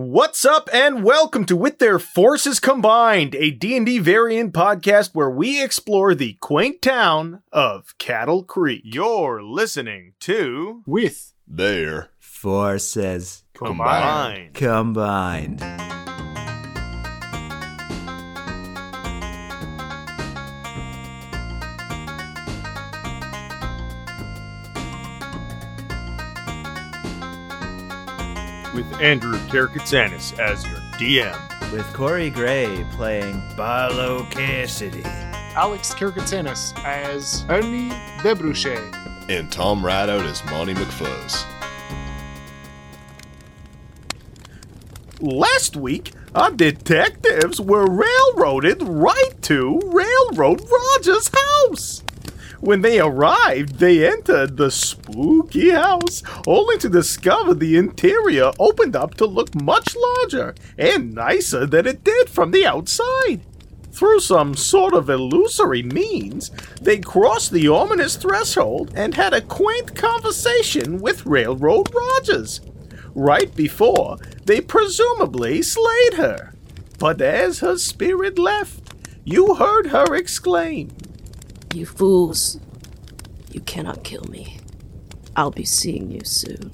What's up and welcome to With Their Forces Combined, a D&D variant podcast where we explore the quaint town of Cattle Creek. You're listening to with Their Forces Combined. combined. with Andrew Karakatsanis as your DM. With Corey Gray playing Barlow Cassidy. Alex Karakatsanis as Ernie Debruchet. And Tom Rideout as Monty McFuzz. Last week, our detectives were railroaded right to Railroad Rogers' house. When they arrived, they entered the spooky house, only to discover the interior opened up to look much larger and nicer than it did from the outside. Through some sort of illusory means, they crossed the ominous threshold and had a quaint conversation with Railroad Rogers. Right before, they presumably slayed her. But as her spirit left, you heard her exclaim, You fools. You cannot kill me. I'll be seeing you soon.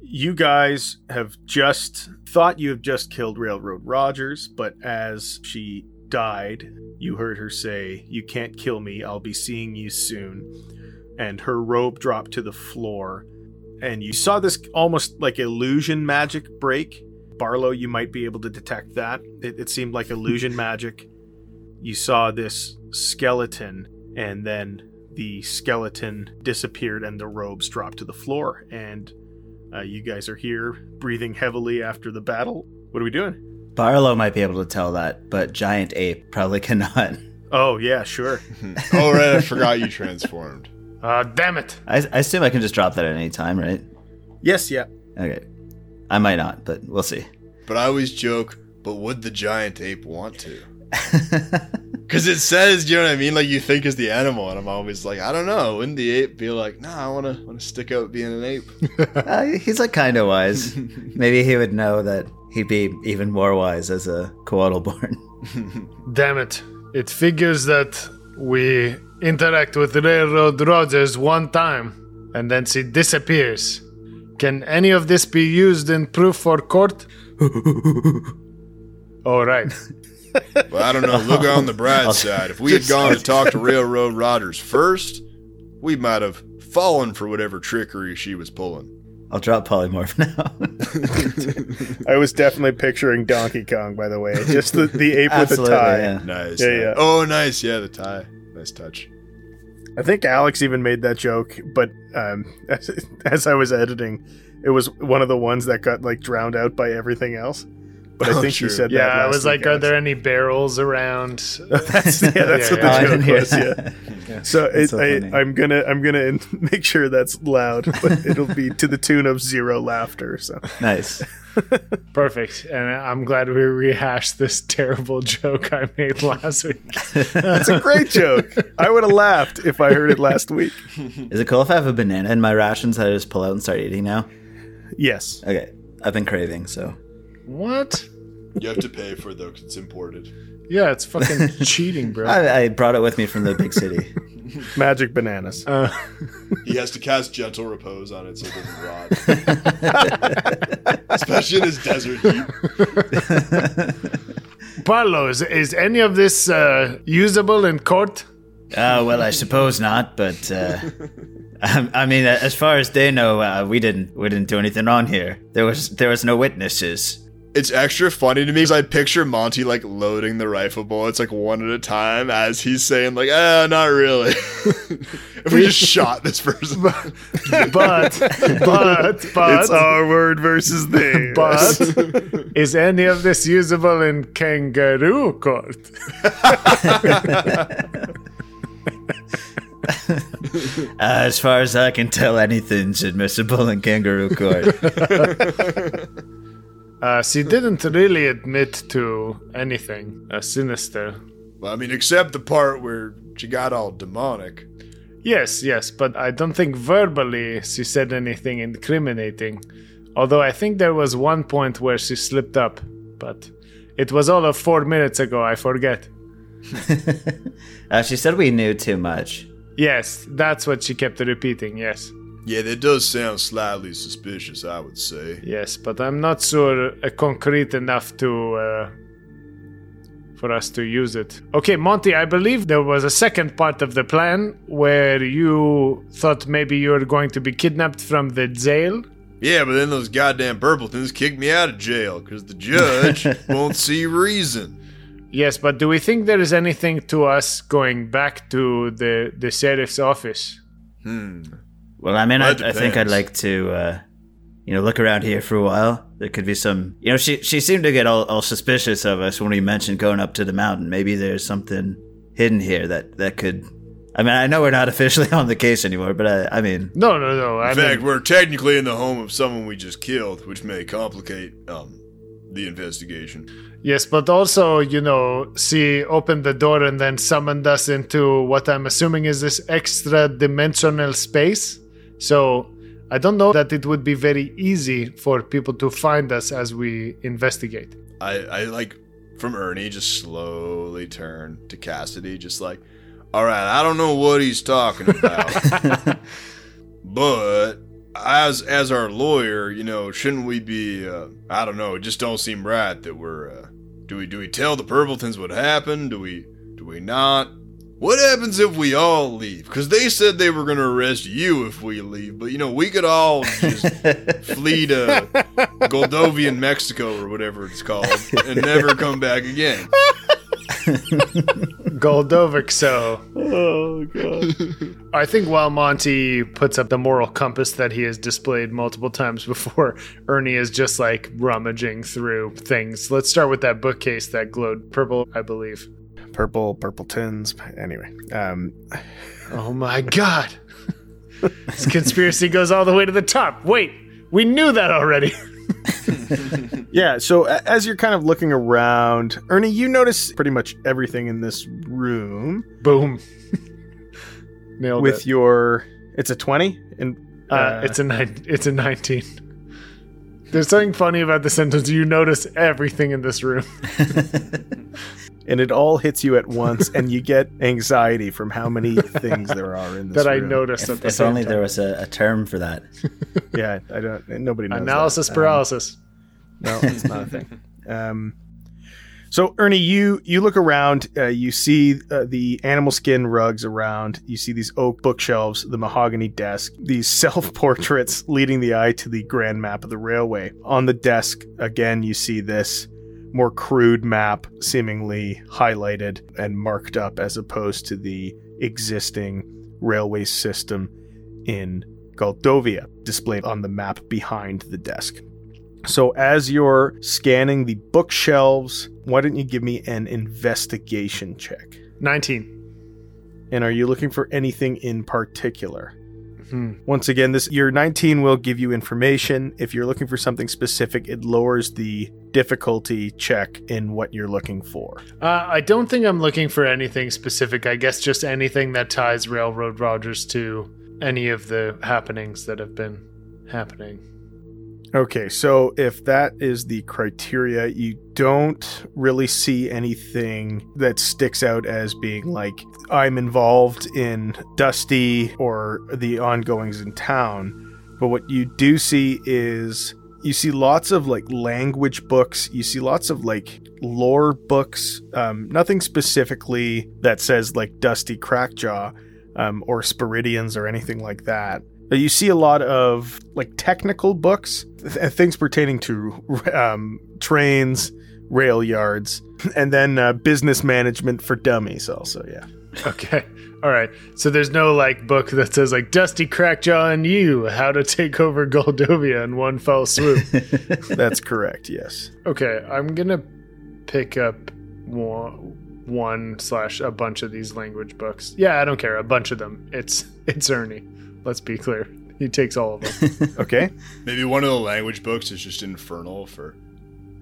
You guys have just thought you have just killed Railroad Rogers, but as she died, you heard her say, You can't kill me, I'll be seeing you soon. And her robe dropped to the floor, and you saw this almost like illusion magic break. Barlow, you might be able to detect that. It, it seemed like illusion magic. You saw this skeleton, and then the skeleton disappeared, and the robes dropped to the floor. And uh, you guys are here, breathing heavily after the battle. What are we doing? Barlow might be able to tell that, but Giant Ape probably cannot. Oh, yeah, sure. oh, right, I forgot you transformed. Uh, damn it. I, I assume I can just drop that at any time, right? yes, yeah. Okay. I might not, but we'll see. But I always joke, but would the giant ape want to? Because it says, you know what I mean? Like you think is the animal, and I'm always like, I don't know. Wouldn't the ape be like, nah, I want to want to stick out being an ape? Uh, he's like kind of wise. Maybe he would know that he'd be even more wise as a Coatl born. Damn it. It figures that we interact with Railroad Rogers one time and then she disappears. Can any of this be used in proof for court? All right. Well, I don't know. Look on the bright side. If we had gone to talk to Railroad Rogers first, we might have fallen for whatever trickery she was pulling. I'll drop polymorph now. I was definitely picturing Donkey Kong, by the way. Just the, the ape with the tie. yeah. Nice. Yeah, yeah. Oh, nice. Yeah, the tie. Nice touch. I think Alex even made that joke, but um, as, as I was editing, it was one of the ones that got like drowned out by everything else. But I Oh, think you true. said that. Yeah, I was week, like, are there any barrels around? that's, yeah, that's Yeah, what yeah. I the didn't joke hear was. that. Yeah. So, it, so I, I'm gonna I'm gonna make sure that's loud, but it'll be to the tune of zero laughter. So nice. Perfect. And I'm glad we rehashed this terrible joke I made last week. That's a great joke. I would have laughed if I heard it last week. Is it cool if I have a banana in my rations that I just pull out and start eating now? Yes. Okay. I've been craving, so. What? You have to pay for it though, because it's imported. Yeah, it's fucking cheating, bro. I, I brought it with me from the big city. Magic bananas. Uh, He has to cast gentle repose on it so it doesn't rot. Especially in his desert heat. Barlow, is, is any of this uh, usable in court? Uh, well, I suppose not, but uh, I, I mean, as far as they know, uh, we didn't we didn't do anything wrong here. There was there was no witnesses. It's extra funny to me because I picture Monty like loading the rifle bullets like one at a time as he's saying like, ah, not really. if we just shot this person. But, but, but, it's our word versus theirs. but, is any of this usable in kangaroo court? Uh, as far as I can tell, anything's admissible in kangaroo court. Uh, she didn't really admit to anything uh, sinister. well, I mean, except the part where she got all demonic. Yes, yes, but I don't think verbally she said anything incriminating. Although I think there was one point where she slipped up, but it was all of four minutes ago. I forget. Uh, she said we knew too much. Yes, that's what she kept repeating. Yes, Yeah, that does sound slightly suspicious, I would say. yes, but I'm not sure uh, concrete enough to uh, for us to use it. Okay, Monty, I believe there was a second part of the plan where you thought maybe you were going to be kidnapped from the jail. Yeah, but then those goddamn Purpletons kicked me out of jail because the judge won't see reason. Yes, but do we think there is anything to us going back to the the sheriff's office? Well, I mean, I, I think I'd like to, uh, you know, look around here for a while. There could be some, you know, she she seemed to get all, all suspicious of us when we mentioned going up to the mountain. Maybe there's something hidden here that that could. I mean, I know we're not officially on the case anymore, but I, I mean, No, no, no. I In fact, mean, we're technically in the home of someone we just killed, which may complicate um the investigation. yes, but also, you know, she opened the door and then summoned us into what I'm assuming is this extra dimensional space. So I don't know that it would be very easy for people to find us as we investigate. I, I like from Ernie just slowly turn to Cassidy, just like, all right, I don't know what he's talking about, but as as our lawyer, you know, shouldn't we be? Uh, I don't know. It just don't seem right that we're. Uh, do we do we tell the Purpletons what happened? Do we do we not? What happens if we all leave? Because they said they were going to arrest you if we leave, but you know we could all just flee to Goldovian Mexico or whatever it's called and never come back again. Goldovic, so. Oh, God. I think while Monty puts up the moral compass that he has displayed multiple times before, Ernie is just like rummaging through things. Let's start with that bookcase that glowed purple, I believe. Purple, purple tins. Anyway, um, Oh my God. this conspiracy goes all the way to the top. Wait, we knew that already. yeah. So as you're kind of looking around, Ernie, you notice pretty much everything in this room Boom. Nailed with it. your. It's a twenty, and Uh, it's a nine, it's a 19. There's something funny about the sentence. You notice everything in this room. and it all hits you at once, and you get anxiety from how many things there are in this that I room. noticed at if, the if same only time. there was a, a term for that. Yeah, I don't. Nobody knows. that. Analysis Um, paralysis. No, it's not a thing. Um, so Ernie, you you look around, uh, you see uh, the animal skin rugs around, you see these oak bookshelves, the mahogany desk, these self portraits leading the eye to the grand map of the railway. On the desk, again, you see this more crude map, seemingly highlighted and marked up, as opposed to the existing railway system in Goldovia, displayed on the map behind the desk. So, as you're scanning the bookshelves, why don't you give me an investigation check? 19. And are you looking for anything in particular? Hmm. Once again, this your 19 will give you information. If you're looking for something specific, it lowers the difficulty check in what you're looking for. Uh, I don't think I'm looking for anything specific. I guess just anything that ties Railroad Rogers to any of the happenings that have been happening. Okay, so if that is the criteria, you don't really see anything that sticks out as being like, I'm involved in Dusty or the ongoings in town. But what you do see is you see lots of like language books, you see lots of like lore books, um, nothing specifically that says like Dusty Crackjaw um, or Spiridians or anything like that. But you see a lot of like technical books, th- things pertaining to um, trains, rail yards, and then uh, business management for dummies. Also, yeah, Okay. All right. So there's no like book that says like Dusty Crackjaw and you, how to take over Goldovia in one fell swoop. that's correct. Yes. okay, I'm gonna pick up one, one slash a bunch of these language books. Yeah, I don't care. A bunch of them. It's it's Ernie. Let's be clear. He takes all of them. Okay. Maybe one of the language books is just infernal for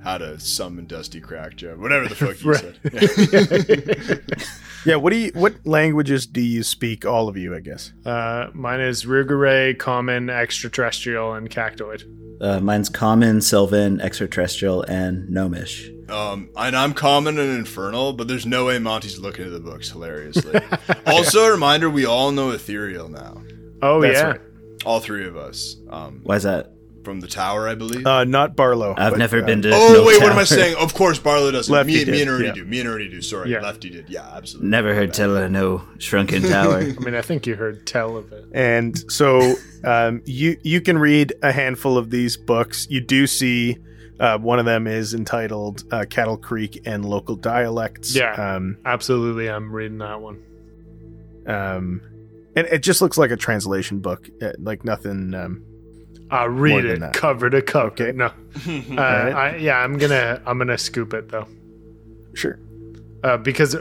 how to summon Dusty Crackjaw, whatever the fuck you said. Yeah. Yeah, what do you what languages do you speak all of you, I guess? Uh, mine is Rugare, Common, Extraterrestrial, and Cactoid. Uh, mine's common, Sylvan, extraterrestrial, and gnomish. Um, and I'm common and infernal, but there's no way Monty's looking at the books hilariously. also, a reminder: we all know ethereal now. Oh That's yeah, right. All three of us. Um, Why is that? From the tower, I believe. Uh not Barlow. I've but, never uh, been to. oh no wait, what am I saying? Of course, Barlow doesn't. Lefty me, me and Ernie yeah. do. Me and Ernie do. Sorry, Yeah. Lefty did. Yeah, absolutely. Never heard tell of no shrunken tower. I mean, I think you heard tell of it. And so um, you you can read a handful of these books. You do see uh, one of them is entitled uh, Cattle Creek and Local Dialects. Yeah. Um, Absolutely, I'm reading that one. um, and it just looks like a translation book, uh, like nothing. Um, I'll read it that. cover to cover. Okay. No, uh, I, yeah, I'm gonna I'm gonna scoop it though, sure. uh, because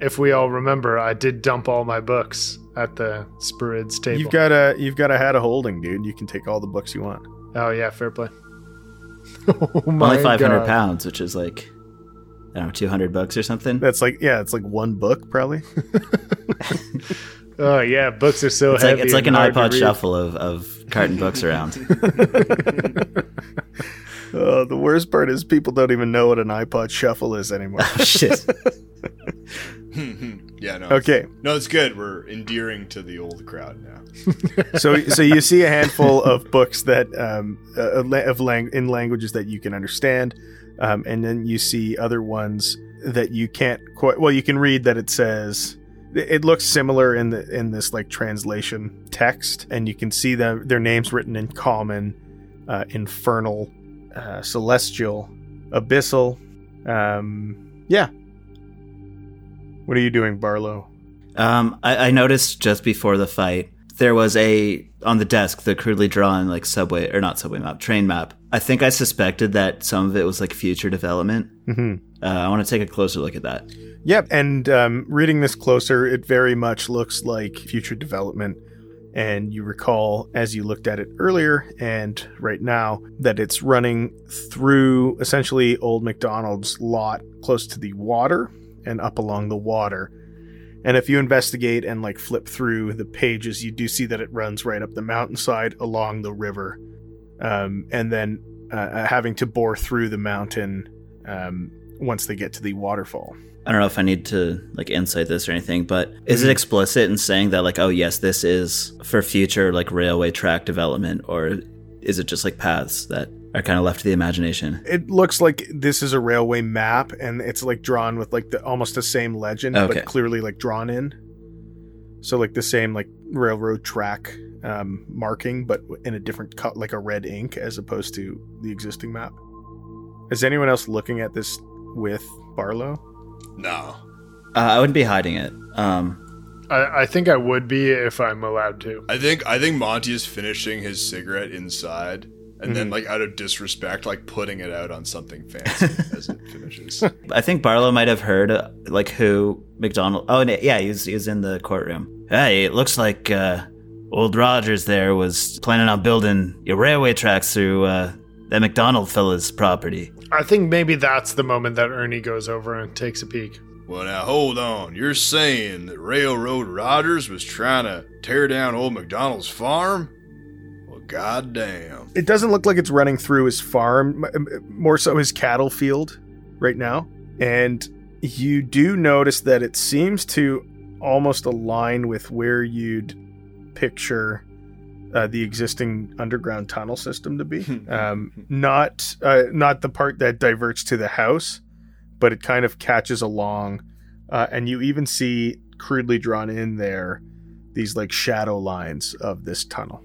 if we all remember, I did dump all my books at the Spirids table. You've got a you've got a hat of holding, dude. You can take all the books you want. oh yeah, fair play. oh my Only 500 pounds, which is like, I don't know, 200 bucks or something. That's like yeah, it's like one book probably. Oh yeah, books are so It's like, heavy. it's like an and hard to iPod shuffle of, of carton books around. Uh, the worst part is people don't even know what an iPod Shuffle is anymore. Oh, shit. yeah, no. okay, No, it's good. We're endearing to the old crowd now. so so you see a handful of books that um, uh, of lang- in languages that you can understand, um, and then you see other ones that you can't quite. Well, you can read that it says it looks similar in the in this like translation text, and you can see them their names written in common, uh, infernal, uh, celestial, abyssal. Um, yeah. What are you doing, Barlow? Um, I, I noticed just before the fight there was a on the desk the crudely drawn like subway or not subway map train map. I think I suspected that some of it was like future development. Mm-hmm. Uh, I want to take a closer look at that. Yep, and um, reading this closer, it very much looks like future development. And you recall, as you looked at it earlier and right now, that it's running through essentially Old McDonald's lot close to the water and up along the water. And if you investigate and like flip through the pages, you do see that it runs right up the mountainside along the river, um, and then uh, having to bore through the mountain um, once they get to the waterfall. I don't know if I need to like insight this or anything, but is Mm-hmm. it explicit in saying that like, oh yes, this is for future like railway track development, or is it just like paths that are kind of left to the imagination? it looks like this is a railway map and it's like drawn with like the almost the same legend Okay. but clearly like drawn in so like the same like railroad track um, marking but in a different cut like a red ink as opposed to the existing map is anyone else looking at this with barlow No. Uh, I wouldn't be hiding it. Um, I, I think I would be if I'm allowed to. I think I think Monty is finishing his cigarette inside, and then like out of disrespect, like putting it out on something fancy as it finishes. I think Barlow might have heard uh, like who McDonald. Oh, and yeah, he was, he was in the courtroom. Hey, it looks like uh, old Rogers there was planning on building your railway tracks through uh, that McDonald fella's property. I think maybe that's the moment that Ernie goes over and takes a peek. well, now hold on. You're saying that Railroad Rogers was trying to tear down old McDonald's farm? Well, goddamn. it doesn't look like it's running through his farm m- m- more so his cattle field right now and you do notice that it seems to almost align with where you'd picture uh, the existing underground tunnel system to be um, not uh, not the part that diverts to the house but it kind of catches along uh, and you even see crudely drawn in there these like shadow lines of this tunnel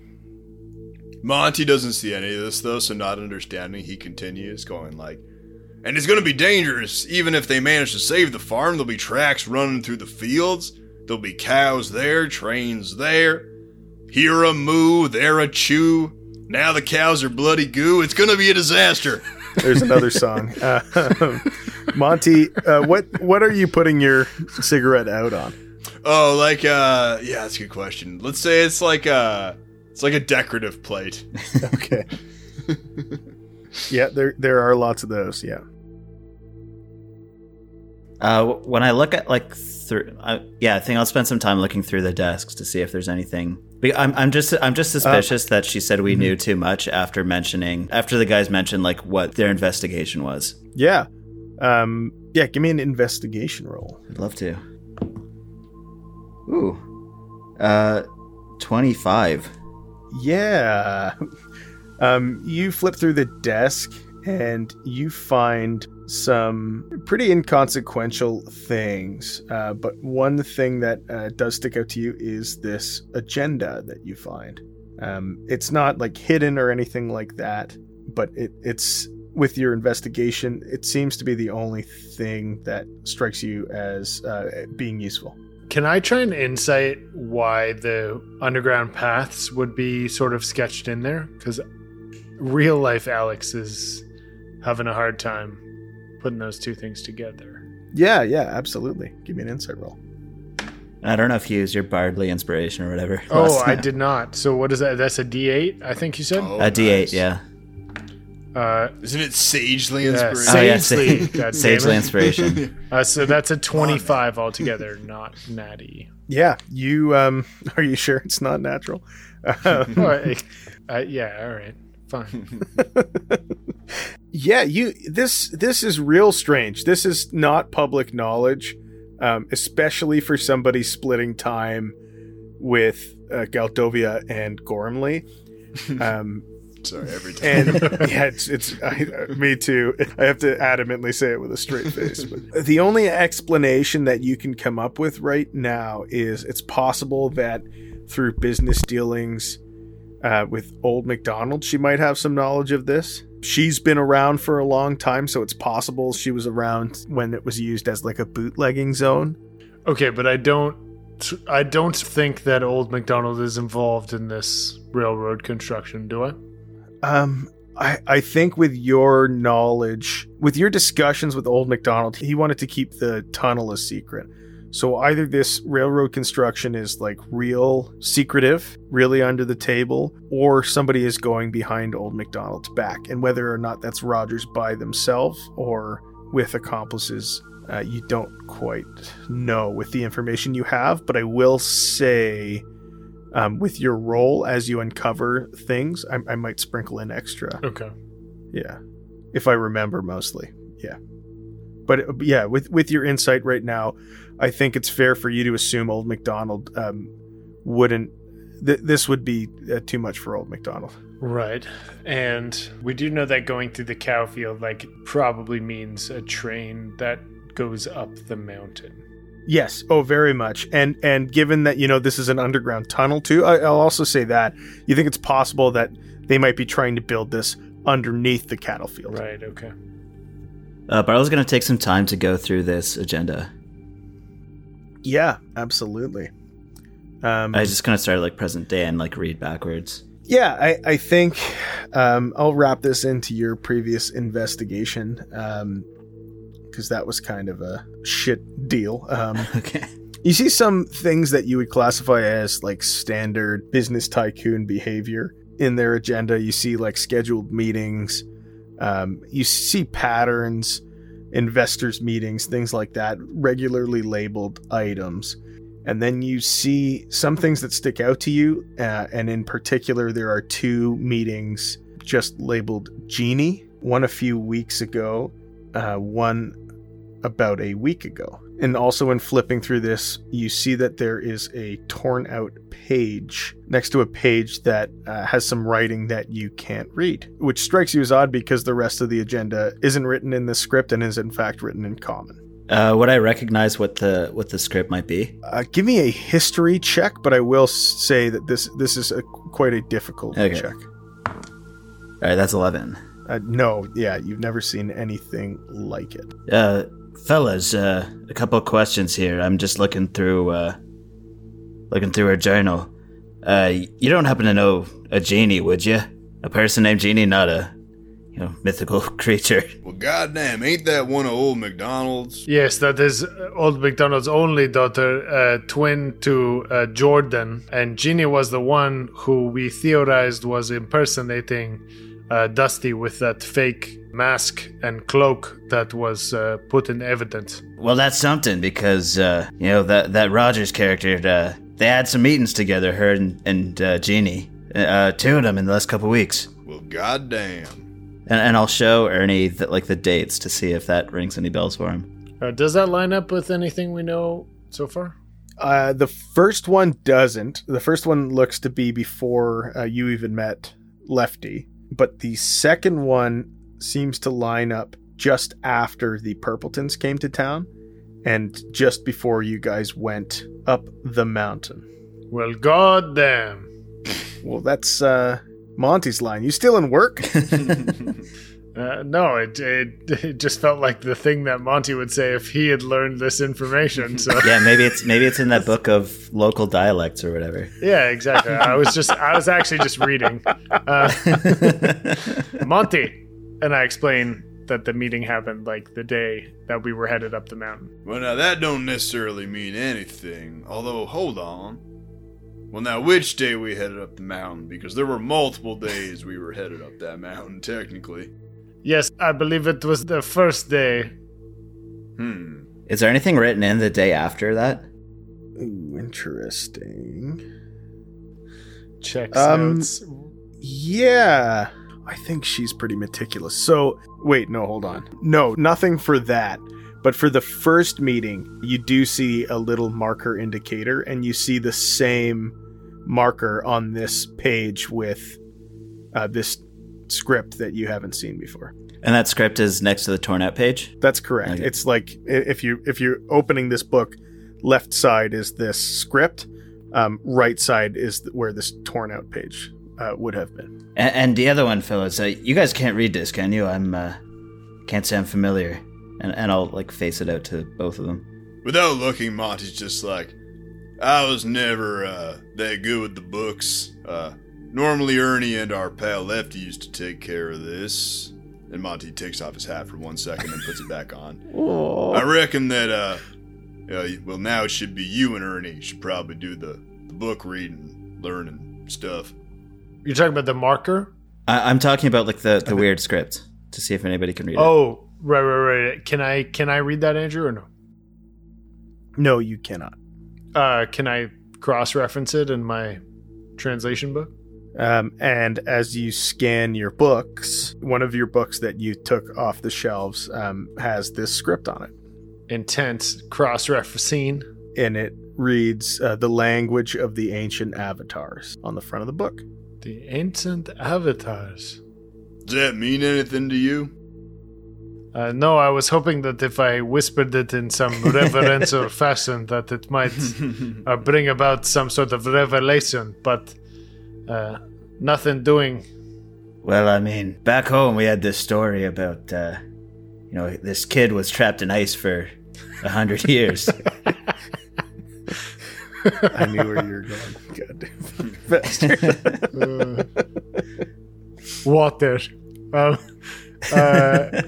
Monty doesn't see any of this though, so not understanding, he continues going like, and it's gonna be dangerous. Even if they manage to save the farm, there'll be tracks running through the fields. There'll be cows there, trains there. Here a moo, there a chew. Now the cows are bloody goo. It's gonna be a disaster. There's another song. Uh, Monty, uh, what what are you putting your cigarette out on? Oh, like uh, yeah, that's a good question. Let's say it's like uh, it's like a decorative plate. Okay. yeah, there there are lots of those. Yeah. Uh, when I look at like through, uh, yeah, I think I'll spend some time looking through the desks to see if there's anything. I'm, I'm just, I'm just suspicious that she said we knew too much after mentioning, after the guys mentioned like what their investigation was. Yeah. Um, yeah, give me an investigation roll. I'd love to. Ooh, uh, twenty-five. Yeah. Um, you flip through the desk and you find some pretty inconsequential things. Uh, but one thing that uh, does stick out to you is this agenda that you find. Um, it's not like hidden or anything like that, but it, it's with your investigation, it seems to be the only thing that strikes you as uh, being useful. Can I try and insight why the underground paths would be sort of sketched in there? Because real life Alex is having a hard time putting those two things together. Yeah, yeah, absolutely. Give me an insight roll. I don't know if you used your Bardley inspiration or whatever. Oh, I did not. So what is that? That's a D8, I think you said. Oh, A D8, nice. yeah. Uh, Isn't it sagely Yeah, inspiration? Oh, yeah, Sagely, sa- God sagely inspiration. uh, so that's a 25 altogether, not natty. Yeah, you um are you sure it's not natural? Well, uh, yeah, all right, fine. Yeah, you this this is real strange. This is not public knowledge, um, especially for somebody splitting time with uh, Galdovia and Gormley. Um, Sorry, every time. and yeah, it's it's I, uh, me too. I have to adamantly say it with a straight face. But the only explanation that you can come up with right now is it's possible that through business dealings uh, with Old McDonald, she might have some knowledge of this. She's been around for a long time, so it's possible she was around when it was used as like a bootlegging zone. Okay, but I don't. I don't think that old McDonald is involved in this railroad construction. Do I? Um, I, I think with your knowledge, with your discussions with Old McDonald, he wanted to keep the tunnel a secret. So either this railroad construction is like real secretive, really under the table, or somebody is going behind Old McDonald's back. And whether or not that's Rogers by themselves or with accomplices, uh, you don't quite know with the information you have. But I will say, um, with your role as you uncover things, I, I might sprinkle in extra. Okay. Yeah, if I remember mostly. Yeah, but uh, yeah, with with your insight right now, I think it's fair for you to assume Old McDonald um, wouldn't. Th- this would be uh, too much for Old McDonald. Right. And we do know that going through the cow field like probably means a train that goes up the mountain. Yes, oh, very much. And and given that you know this is an underground tunnel too, I, I'll also say that you think it's possible that they might be trying to build this underneath the cattle field. Right, okay. Uh, Barlow's going to take some time to go through this agenda. Yeah, absolutely. Um, I just going to start like present day and like read backwards. Yeah, I, I think um, I'll wrap this into your previous investigation because that was kind of a shit deal. Um, Okay. you see some things that you would classify as like standard business tycoon behavior in their agenda. You see like scheduled meetings, um, you see patterns, investors' meetings, things like that, regularly labeled items. And then you see some things that stick out to you. Uh, and in particular, there are two meetings just labeled Genie, one a few weeks ago, uh, one about a week ago. And also, in flipping through this, you see that there is a torn out page next to a page that uh, has some writing that you can't read, which strikes you as odd because the rest of the agenda isn't written in the script and is, in fact, written in common. Uh, would I recognize what the what the script might be? Uh, give me a history check, but I will say that this this is a, quite a difficult Okay. check. All right, that's eleven. Uh, no, yeah, you've never seen anything like it. Uh, fellas, uh, a couple of questions here. I'm just looking through, uh, looking through her journal. Uh, you don't happen to know a genie, would you? A person named Genie, not a, you know, mythical creature. Well, goddamn, ain't that one of old McDonald's? Yes, that is uh, old McDonald's only daughter, uh, twin to uh, Jordan. And Genie was the one who we theorized was impersonating uh, Dusty with that fake mask and cloak that was uh, put in evidence. Well, that's something because uh, you know that that Rogers character. Uh, they had some meetings together, her and, and uh, Jeannie, uh, two of them in the last couple weeks. Well, goddamn. And, and I'll show Ernie the, like the dates to see if that rings any bells for him. Uh, does that line up with anything we know so far? Uh, the first one doesn't. The first one looks to be before uh, you even met Lefty, but the second one seems to line up just after the Purpletons came to town and just before you guys went up the mountain. Well, goddamn. Well, that's uh, Monty's line. You still in work? Uh, no, it, it it just felt like the thing that Monty would say if he had learned this information. So Yeah, maybe it's maybe it's in that book of local dialects or whatever. yeah, exactly. I was just I was actually just reading. Uh, Monty and I explain that the meeting happened like the day that we were headed up the mountain. Well, now that don't necessarily mean anything. Although, hold on. Well, now which day we headed up the mountain? Because there were multiple days we were headed up that mountain, technically. Yes, I believe it was the first day. Hmm. Is there anything written in the day after that? Ooh, interesting. Checks Um, notes. Yeah, I think she's pretty meticulous. So, wait, no, hold on. No, nothing for that. But for the first meeting, you do see a little marker indicator, and you see the same marker on this page with uh, this script that you haven't seen before. And that script is next to the torn out page. That's correct. Okay. It's like if you if you're opening this book, left side is this script, um, right side is where this torn out page uh, would have been. And, and the other one, fellas, uh, you guys can't read this, can you? I'm uh, can't say I'm familiar, and and I'll like face it out to both of them. Without looking, Monty's just like, I was never uh, that good with the books. Uh, normally, Ernie and our pal Lefty used to take care of this. And Monty takes off his hat for one second and puts it back on. I reckon that, uh, uh, well, now it should be you and Ernie should probably do the, the book reading, learning stuff. You're talking about the marker? I, I'm talking about like the the weird script to see if anybody can read it. Oh, right, right, right. Can I can I read that, Andrew, or no? No, you cannot. Uh, can I cross reference it in my translation book? Um, and as you scan your books, one of your books that you took off the shelves um, has this script on it. Intense cross referencing. And it reads uh, the language of the ancient avatars on the front of the book. The ancient avatars. Does that mean anything to you? Uh, no, I was hoping that if I whispered it in some reverential fashion, that it might uh, bring about some sort of revelation. But uh, nothing doing. Well, I mean, back home we had this story about, uh, you know, this kid was trapped in ice for a hundred years. I knew where you were going. Goddamn bastard. Water. Um, uh,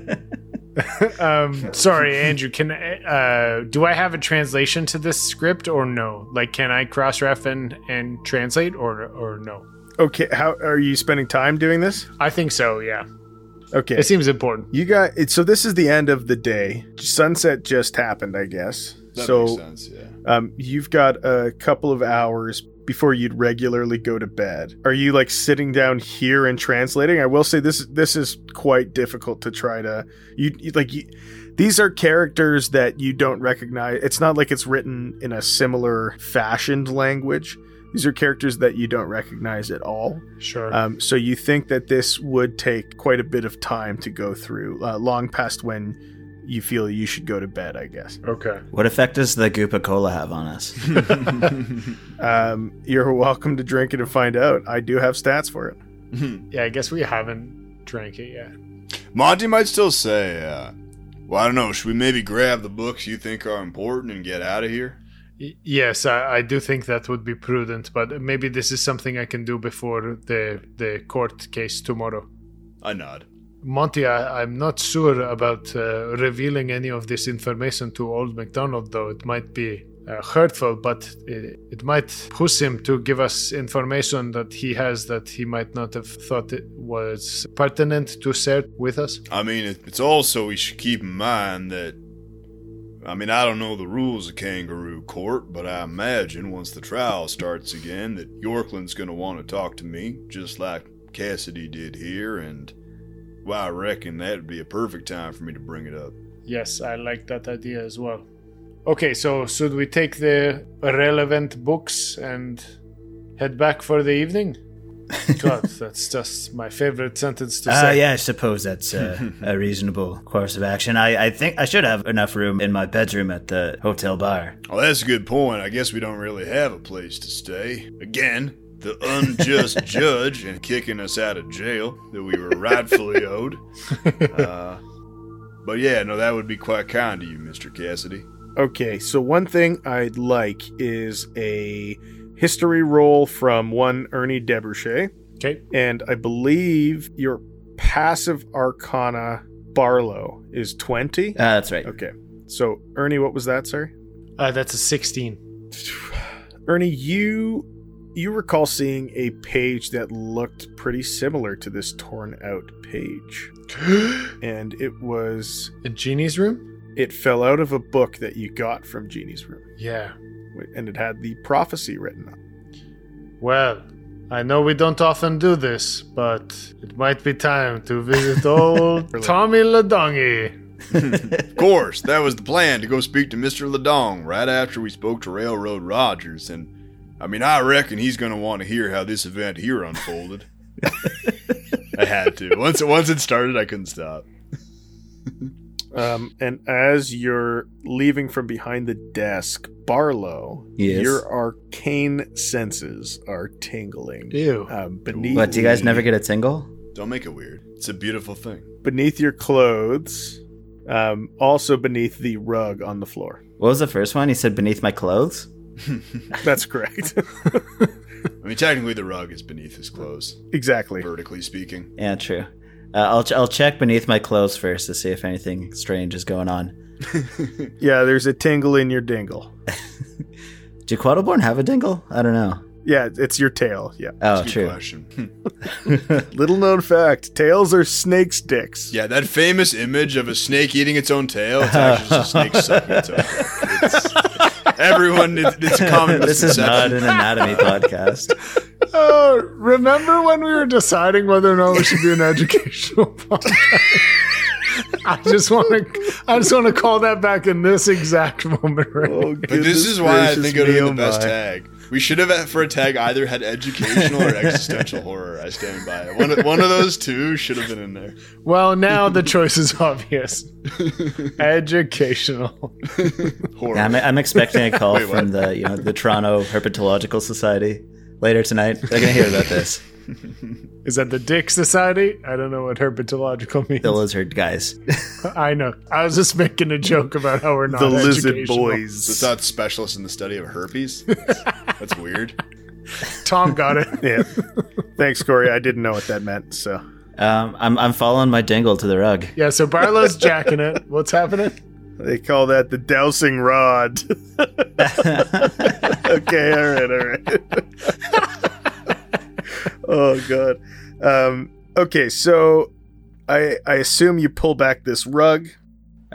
um, sorry, Andrew. Can I- uh, do I have a translation to this script or no? Like, can I cross ref and, and translate or or no? Okay, how are you spending time doing this? I think so. Yeah, Okay. it seems important. You got it. So this is the end of the day. Sunset just happened, I guess. That so makes sense, yeah. um, you've got a couple of hours before you'd regularly go to bed. Are you like sitting down here and translating? I will say this this is quite difficult to try to you, you like you, these are characters that you don't recognize. It's not like it's written in a similar fashioned language. These are characters that you don't recognize at all. Sure. Um, so you think that this would take quite a bit of time to go through, uh, long past when you feel you should go to bed, I guess. okay. what effect does the Goopa Cola have on us? Um, you're welcome to drink it and find out. I do have stats for it. Yeah, I guess we haven't drank it yet. Monty might still say, uh, well, I don't know, should we maybe grab the books you think are important and get out of here? Y- Yes, I, I do think that would be prudent, but maybe this is something I can do before the the court case tomorrow. I nod. Monty, I, I'm not sure about uh, revealing any of this information to Old MacDonald, though. It might be uh, hurtful, but it, it might push him to give us information that he has that he might not have thought it was pertinent to share with us. I mean, it, it's also we should keep in mind that. I mean, I don't know the rules of kangaroo court, but I imagine once the trial starts again that Yorkland's going to want to talk to me, just like Cassidy did here, and well, I reckon that'd be a perfect time for me to bring it up. Yes, I like that idea as well. Okay, so should we take the relevant books and head back for the evening? God, that's just my favorite sentence to Uh, say. yeah, I suppose that's uh, a reasonable course of action. I, I think I should have enough room in my bedroom at the hotel bar. Well, that's a good point. I guess we don't really have a place to stay. Again, the unjust judge and kicking us out of jail that we were rightfully owed. Uh, but yeah, no, that would be quite kind of you, Mr. Cassidy. Okay, so one thing I'd like is a history roll from one Ernie Deberche, Okay. and I believe your passive arcana Barlow is 20. Uh, that's right. Okay, so Ernie, what was that, sir? Uh, that's a 16. Ernie, you you recall seeing a page that looked pretty similar to this torn out page, and it was In Genie's room? it fell out of a book that you got from Genie's room, Yeah. and it had the prophecy written on. it. Well, I know we don't often do this, but it might be time to visit old Tommy Ladongi. Of course, that was the plan to go speak to Mr. Ladong right after we spoke to Railroad Rogers, and I mean, I reckon he's going to want to hear how this event here unfolded. I had to. Once once it started, I couldn't stop. Um, and as you're leaving from behind the desk, Barlow, Yes. your arcane senses are tingling. Ew. Um, beneath, What, do you guys never get a tingle? Don't make it weird. It's a beautiful thing. beneath your clothes, um, also beneath the rug on the floor. What was the first one? He said beneath my clothes? That's correct. I mean, technically, the rug is beneath his clothes, exactly. vertically speaking. Yeah, true. Uh, I'll, ch- I'll check beneath my clothes first to see if anything strange is going on. Yeah, there's a tingle in your dingle. Do Quattleborn have a dingle? I don't know. Yeah, it's your tail. Yeah. Oh, Good true. question. Little known fact: tails are snakes' dicks. Yeah, that famous image of a snake eating its own tail. It's actually just a snake sucking its own. It's, everyone, it, it's a common This is not an anatomy podcast. Oh, remember when we were deciding whether or not we should be an educational podcast? I just want to, I just want to call that back in this exact moment. Right? Oh, But this is why I think it would be the oh best tag. We should have uh, for a tag either had educational or existential horror. I stand by it. One of, one of those two should have been in there. Well, now the choice is obvious. Educational. Horror. Yeah, I'm, I'm expecting a call Wait, what? from the you know the Toronto Herpetological Society later tonight. They're gonna hear about this. Is that the Dick Society? I don't know what herpetological means. The lizard guys. I know. I was just making a joke about how we're not the lizard boys. So it's not specialist in the study of herpes. That's weird. Tom got it. yeah. Thanks, Corey. I didn't know what that meant. So Um, I'm I'm following my dingle to the rug. Yeah, so Barlow's jacking it. What's happening? they call that the dowsing rod. okay. All right. All right. Oh god. Um, okay. So I I assume you pull back this rug.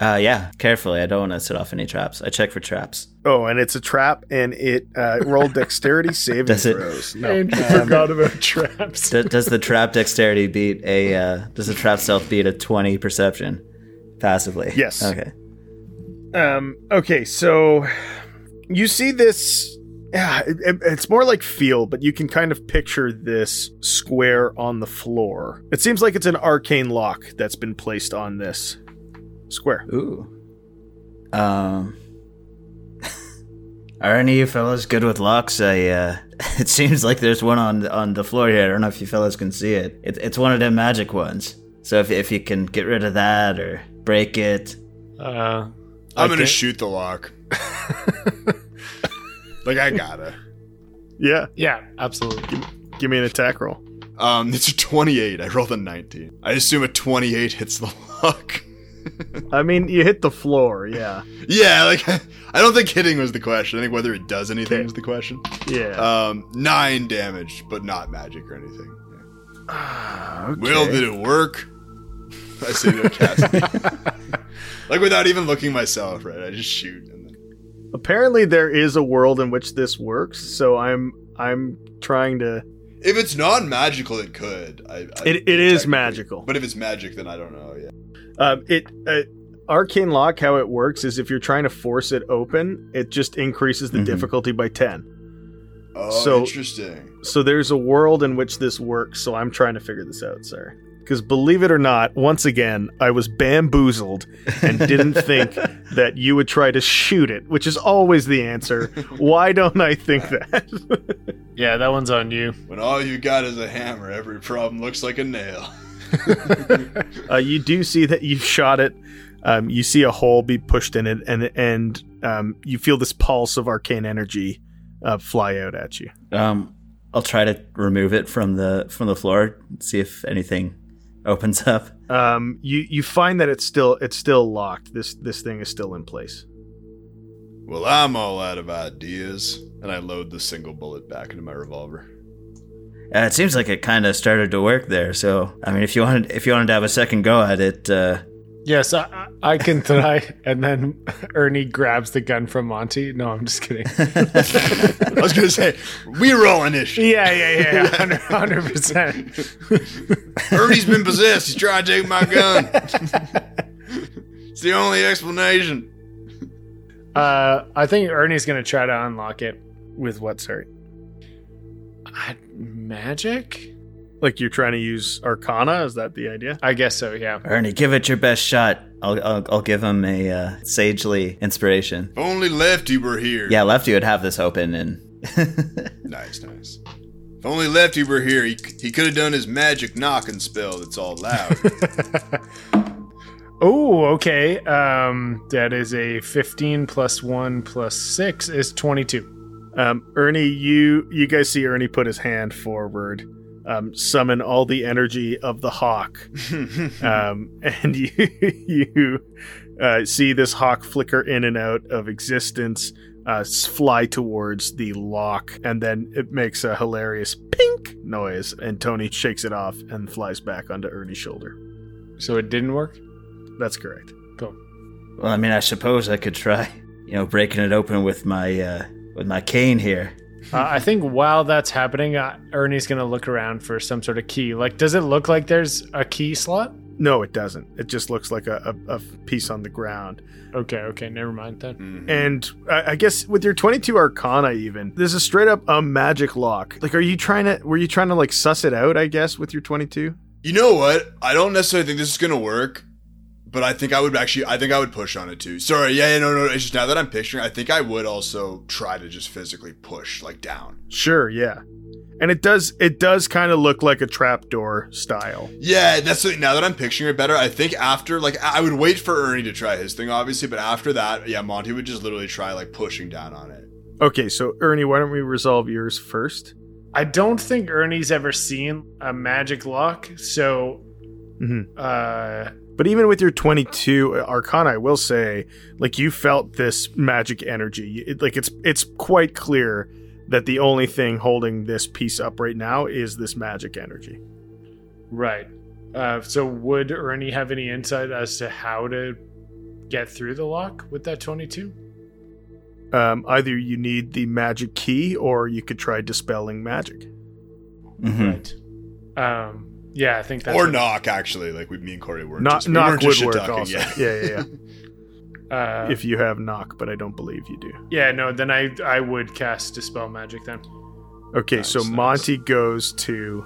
Uh, yeah, carefully. I don't want to set off any traps. I check for traps. Oh, and it's a trap, and it uh, rolled dexterity saving Does it? throws. No, Andrew forgot about traps. D- does the trap dexterity beat a? Uh, does the trap self beat a twenty perception passively? Yes. Okay. Um. Okay. So you see this. Yeah, it, it- it's more like feel, but you can kind of picture this square on the floor. It seems like it's an arcane lock that's been placed on this square. Ooh. Um. Are any of you fellas good with locks? I, uh, it seems like there's one on on the floor here. I don't know if you fellas can see it. it it's one of them magic ones. So if if you can get rid of that or break it, Uh, I'm gonna Okay. shoot the lock. like I gotta. Yeah. yeah, absolutely. Give me an attack roll. Um, it's a 28. I rolled a 19. I assume a 28 hits the lock. I mean, you hit the floor, yeah. yeah, like I don't think hitting was the question. I think whether it does anything Okay. is the question. Yeah. Um, nine damage, but not magic or anything. Yeah. okay. Will, did it work? I say no casting. like without even looking myself, right? I just shoot. And then... Apparently, there is a world in which this works, so I'm I'm trying to. If it's non-magical, it could. I, I, It, it is magical. But if it's magic, then I don't know. Yeah. Um, it uh, arcane lock. How it works is if you're trying to force it open, it just increases the Mhm. difficulty by ten. Oh, So- interesting. So there's a world in which this works. So I'm trying to figure this out, sir. Because believe it or not, once again, I was bamboozled and didn't think that you would try to shoot it, which is always the answer. Why don't I think that? Yeah, that one's on you. When all you got is a hammer, every problem looks like a nail. uh, you do see that you've shot it. Um, you see a hole be pushed in it, and and um, you feel this pulse of arcane energy uh, fly out at you. Um, I'll try to remove it from the from the floor. See if anything opens up. Um, you you find that it's still it's still locked. This this thing is still in place. Well, I'm all out of ideas, and I load the single bullet back into my revolver. Uh, it seems like it kind of started to work there. So, I mean, if you wanted if you wanted to have a second go at it, uh, Yes, I, I- can try. and then Ernie grabs the gun from Monty. No, I'm just kidding. I was gonna say we roll initiative. yeah, yeah, yeah. 100 percent. Ernie's been possessed. He's trying to take my gun. it's the only explanation. Uh, I think Ernie's gonna try to unlock it. With what, sorry? I, magic? Like you're trying to use Arcana? Is that the idea? I guess so. Yeah. Ernie, give it your best shot. I'll I'll, I'll give him a uh, sagely inspiration. If only Lefty were here. Yeah, Lefty would have this open and. Nice, nice. If only Lefty were here, he, he could have done his magic knocking spell that's all loud. Oh, okay. Um, that is a 15 plus one plus six is 22. Um, Ernie, you you guys see Ernie put his hand forward, um, summon all the energy of the hawk, um, and you you uh, see this hawk flicker in and out of existence, uh, fly towards the lock, and then it makes a hilarious pink noise, and Tony shakes it off and flies back onto Ernie's shoulder. So it didn't work? That's correct. Cool. Well, I mean, I suppose I could try, you know, breaking it open with my uh, with my cane here. Uh, I think while that's happening, uh, Ernie's going to look around for some sort of key. Like, does it look like there's a key slot? No, it doesn't. It just looks like a, a, a piece on the ground. Okay, okay, never mind then. Mhm. And I I guess with your 22 Arcana, even there's a straight up a magic lock. Like, are you trying to? Were you trying to like suss it out? I guess with your 22. You know what? I don't necessarily think this is gonna work, but I think I would actually. I think I would push on it too. Sorry, yeah, yeah, no, no. It's just now that I'm picturing, I think I would also try to just physically push like down. Sure, yeah. And it does. It does kind of look like a trapdoor style. Yeah, that's the, now that I'm picturing it better. I think after like I I would wait for Ernie to try his thing, obviously, but after that, yeah, Monty would just literally try like pushing down on it. Okay, so Ernie, why don't we resolve yours first? I don't think Ernie's ever seen a magic lock, so Mhm. uh But even with your 22 Arcana, I will say, like you felt this magic energy. It, like it's it's quite clear that the only thing holding this piece up right now is this magic energy. right. Uh so would Ernie have any insight as to how to get through the lock with that 22? Um, either you need the magic key, or you could try dispelling magic. Mhm. Right. Um yeah, I think that's or what- knock, actually. Like we, me and Corey weren't Knock, we weren't would work shit-talking, also. Yeah. Yeah, yeah, yeah. uh, if you have knock, but I don't believe you do. Yeah, no, then I I would cast dispel magic then. Okay, so Nice, nice. Monty goes to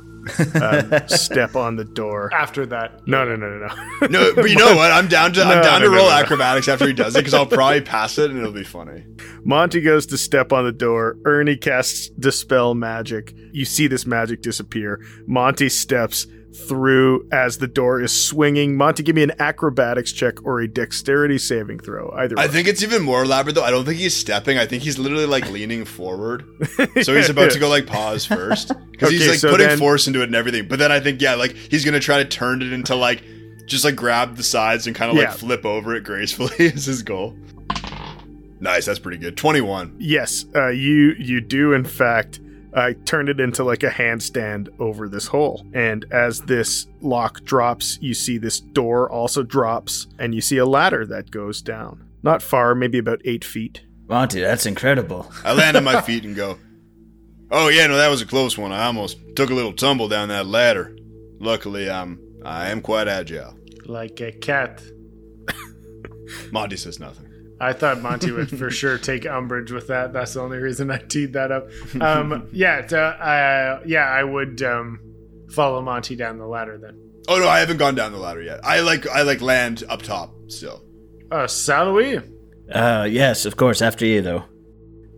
um, step on the door. After that, No, no, no, no, no. No, but you know what? I'm down to I'm down no, to no, roll no, no. acrobatics after he does it because I'll probably pass it and it'll be funny. Monty goes to step on the door. Ernie casts dispel magic. You see this magic disappear. Monty steps through as the door is swinging. Monty, give me an acrobatics check or a dexterity saving throw. Either I way. think it's even more elaborate though. I don't think he's stepping. I think he's literally like leaning forward. So he's about to go like pause first because he's like so putting then- force into it and everything. But then I think yeah, like he's gonna try to turn it into like Just like grab the sides and kind of Yeah. like flip over it gracefully is his goal. Nice, that's pretty good. 21. Yes, uh, you you do in fact uh, turn it into like a handstand over this hole, and as this lock drops, you see this door also drops, and you see a ladder that goes down. Not far, maybe about eight feet. Monty, that's incredible. I land on my feet and go, Oh yeah, no, that was a close one. I almost took a little tumble down that ladder. Luckily, I'm I am quite agile. Like a cat. Monty says nothing. I thought Monty would for sure take umbrage with that. That's the only reason I teed that up. Um, yeah, so, uh, yeah, I would um, follow Monty down the ladder then. Oh no, I haven't gone down the ladder yet. I like I like land up top still. Uh, Saloui? Uh, yes, of course, after you, though.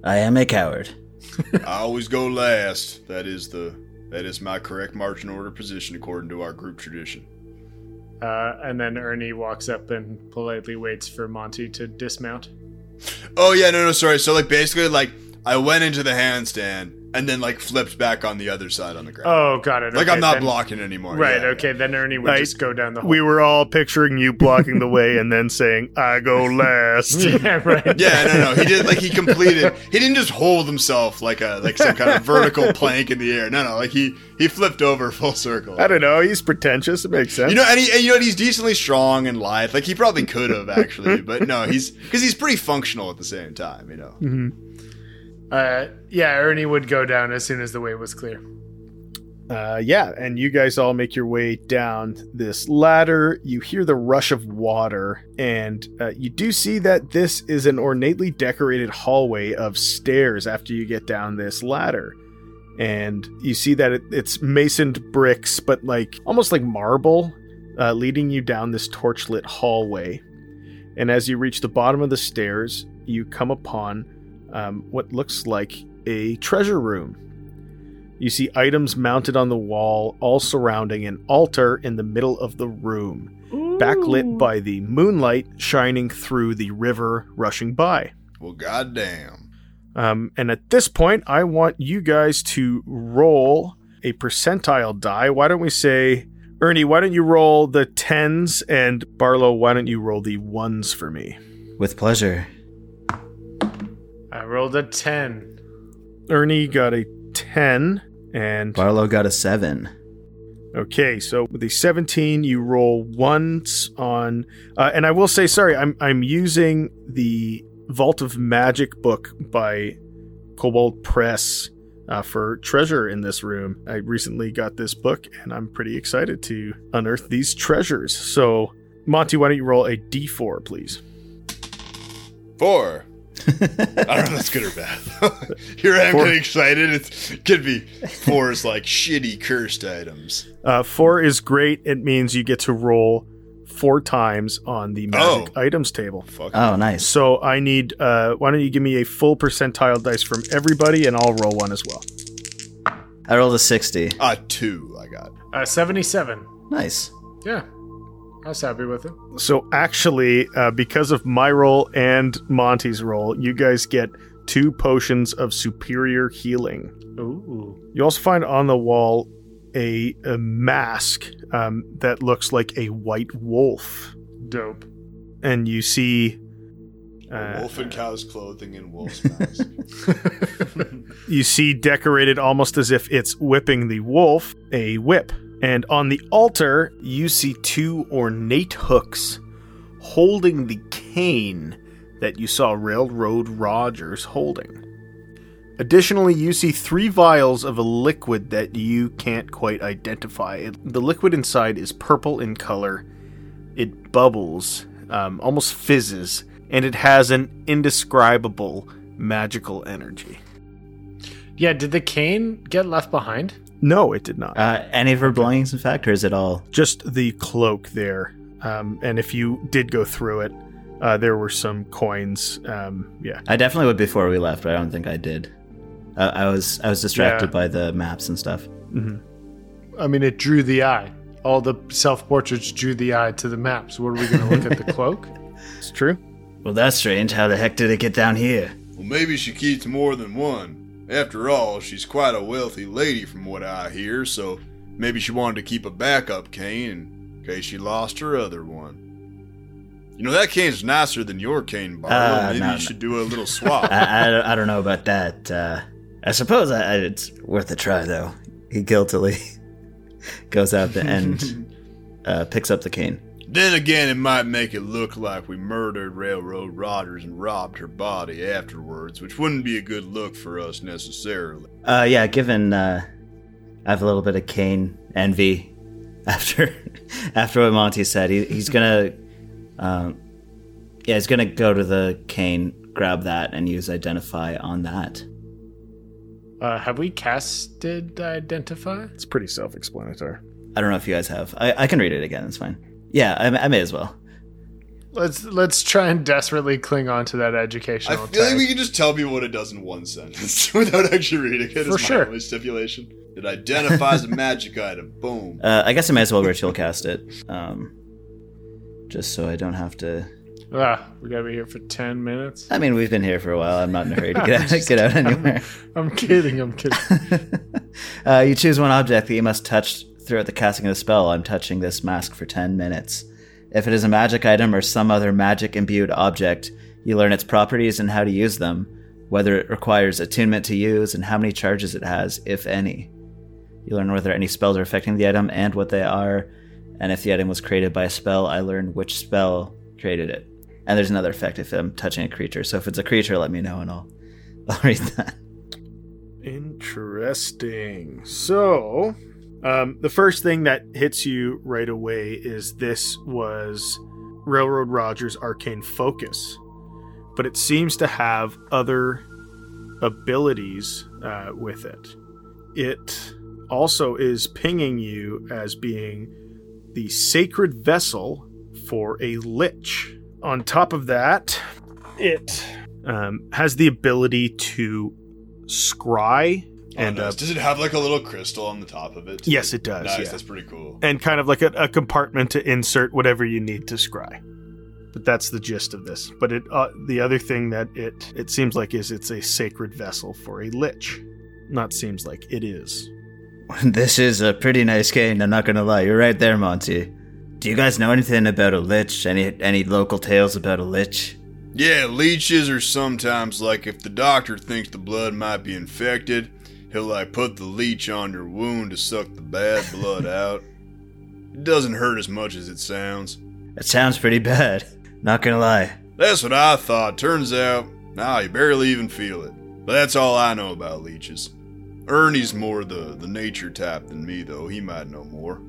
I am a coward. I always go last. That is the that is my correct marching order position according to our group tradition. Uh, and then Ernie walks up and politely waits for Monty to dismount. Oh yeah, no, no, sorry. So like basically, like I went into the handstand and then like flipped back on the other side on the ground. Oh, got it. like okay, I'm not then- blocking anymore. Right, yeah. okay, then Ernie would Right. just go down the hole. We were all picturing you blocking the way and then saying, "I go last." yeah, right. Yeah, no, no. He did like he completed. He didn't just hold himself like a like some kind of vertical plank in the air. No, no. Like he he flipped over full circle. I don't know. He's pretentious. It makes sense. You know, and, he, and you know, he's decently strong and lithe. Like he probably could have actually, but no, he's because he's pretty functional at the same time. You know. Mm-hmm. Uh, yeah, Ernie would go down as soon as the way was clear. Uh, yeah, and you guys all make your way down this ladder. You hear the rush of water, and uh, you do see that this is an ornately decorated hallway of stairs after you get down this ladder. And you see that it, it's masoned bricks, but like almost like marble, uh, leading you down this torchlit hallway. And as you reach the bottom of the stairs, you come upon um, what looks like a treasure room. You see items mounted on the wall, all surrounding an altar in the middle of the room, backlit by the moonlight shining through the river rushing by. Well, goddamn. Um, and at this point, I want you guys to roll a percentile die. Why don't we say, Ernie, why don't you roll the tens, and Barlow, why don't you roll the ones for me? With pleasure. I rolled a 10. Ernie got a 10, and Barlow got a 7. Okay, so with the 17, you roll once on, uh, and I will say, sorry, I'm I'm using the Vault of Magic book by Kobold Press uh, for treasure in this room. I recently got this book, and I'm pretty excited to unearth these treasures. So, Monty, why don't you roll a D4, please? Four. I don't know if that's good or bad. Here I am Four. getting excited. It could be four is like shitty cursed items. Uh, four is great. It means you get to roll four times on the magic Oh. items table. Fuck. Oh, nice. So I need. Uh, why don't you give me a full percentile dice from everybody, and I'll roll one as well. I rolled a 60. Ah, two. I got. Uh, 77. Nice. Yeah. I was happy with it. So actually, uh, because of my roll and Monty's roll, you guys get two potions of superior healing. Ooh. You also find on the wall a, a mask um, that looks like a white wolf, Dope. and you see. A Uh, wolf in cow's clothing and wolf's mask. you see decorated almost as if it's whipping the wolf a whip. And on the altar, you see two ornate hooks holding the cane that you saw Railroad Rogers holding. Additionally, you see three vials of a liquid that you can't quite identify. The liquid inside is purple in color. It bubbles, um, almost fizzes, and it has an indescribable magical energy. Yeah, did the cane get left behind? No, it did not. Uh, any of her belongings, in fact, or is it all? Just the cloak there. Um, and if you did go through it, uh, there were some coins. Um, yeah. I definitely would before we left, but I don't think I did. Uh, I was I was distracted Yeah. by the maps and stuff. I mean, it drew the eye. All the self portraits drew the eye to the maps. What are we going to look at the cloak? It's true. Well, that's strange. How the heck did it get down here? well, maybe she keeps more than one. After all, she's quite a wealthy lady from what I hear, so maybe she wanted to keep a backup cane in case she lost her other one. You know, that cane's nicer than your cane, Barlow. Uh, Maybe no, you no. should do a little swap. I, I, I don't know about that. Uh, I suppose I, it's worth a try, though. He guiltily goes out and uh, picks up the cane. Then again, it might make it look like we murdered Railroad Rogers and robbed her body afterwards, which wouldn't be a good look for us necessarily. Uh, yeah, given uh, I have a little bit of cane envy after after what Monty said, he, he's gonna, um, yeah, he's gonna go to the cane, grab that, and use identify on that. Uh, have we casted identify? It's pretty self-explanatory. I don't know if you guys have. I, I can read it again. It's fine. Yeah, I, I may as well. Let's let's try and desperately cling on to that educational. I educational. feel like tag. we can just tell people what it does in one sentence without actually reading it. For is my sure. only stipulation. It identifies a magic item. Boom. Uh, I guess I may as well ritual cast it, um, just so I don't have to. Ah, we gotta be here for ten minutes. I mean, we've been here for a while. I'm not in a hurry to get out, get out anywhere. I'm kidding. I'm kidding. uh, you choose one object that you must touch throughout the casting of the spell. I'm touching this mask for 10 minutes. If it is a magic item or some other magic imbued object, you learn its properties and how to use them, whether it requires attunement to use, and how many charges it has, if any. You learn whether any spells are affecting the item and what they are, and if the item was created by a spell, I learn which spell created it. And there's another effect if I'm touching a creature. So if it's a creature, let me know and I'll, I'll read that. Interesting. So, um, the first thing that hits you right away is this was Railroad Rogers Arcane Focus, but it seems to have other abilities uh, with it. It also is pinging you as being the sacred vessel for a lich. On top of that, it um, has the ability to scry and oh, uh, does it have like a little crystal on the top of it? too? Yes, it does, Nice. yeah. That's pretty cool. and kind of like a, a compartment to insert whatever you need to scry. But that's the gist of this. But it uh, the other thing that it it seems like is it's a sacred vessel for a lich. Not seems like it is. This is a pretty nice cane, I'm not gonna lie. You're right there, Monty. Do you guys know anything about a lich? Any any local tales about a lich? Yeah, leeches are sometimes like if the doctor thinks the blood might be infected, he'll like put the leech on your wound to suck the bad blood out. It doesn't hurt as much as it sounds. It sounds pretty bad. Not gonna lie. That's what I thought. Turns out, nah, you barely even feel it. But that's all I know about leeches. Ernie's more the, the nature type than me, though. He might know more.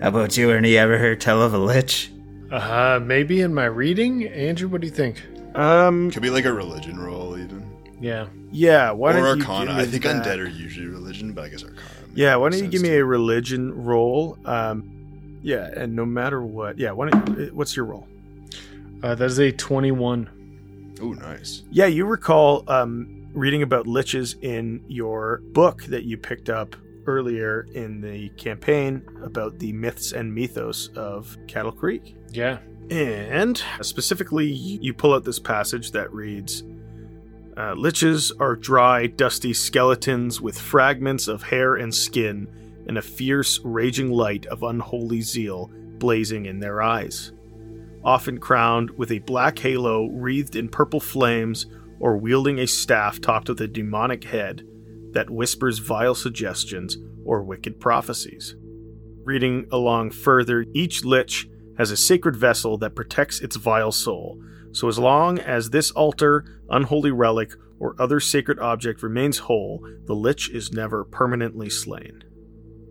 How about you, Ernie? Ever heard tell of a lich? Uh, maybe in my reading, Andrew. What do you think? Um Could be like a religion roll, even. Yeah. yeah, why or don't you Arcana. give me I think that? undead are usually religion, but I guess Arcana. Yeah, why don't you give me too. a religion roll? Um yeah, and no matter what. Yeah, why don't you, what's your roll? Uh, that is a twenty-one. Oh, nice. Yeah, you recall um, reading about liches in your book that you picked up earlier in the campaign about the myths and mythos of Cattle Creek. Yeah. And specifically, you pull out this passage that reads uh, Liches are dry, dusty skeletons with fragments of hair and skin and a fierce, raging light of unholy zeal blazing in their eyes. Often crowned with a black halo wreathed in purple flames or wielding a staff topped with a demonic head that whispers vile suggestions or wicked prophecies. Reading along further, each lich has a sacred vessel that protects its vile soul. So, as long as this altar, unholy relic, or other sacred object remains whole, the lich is never permanently slain.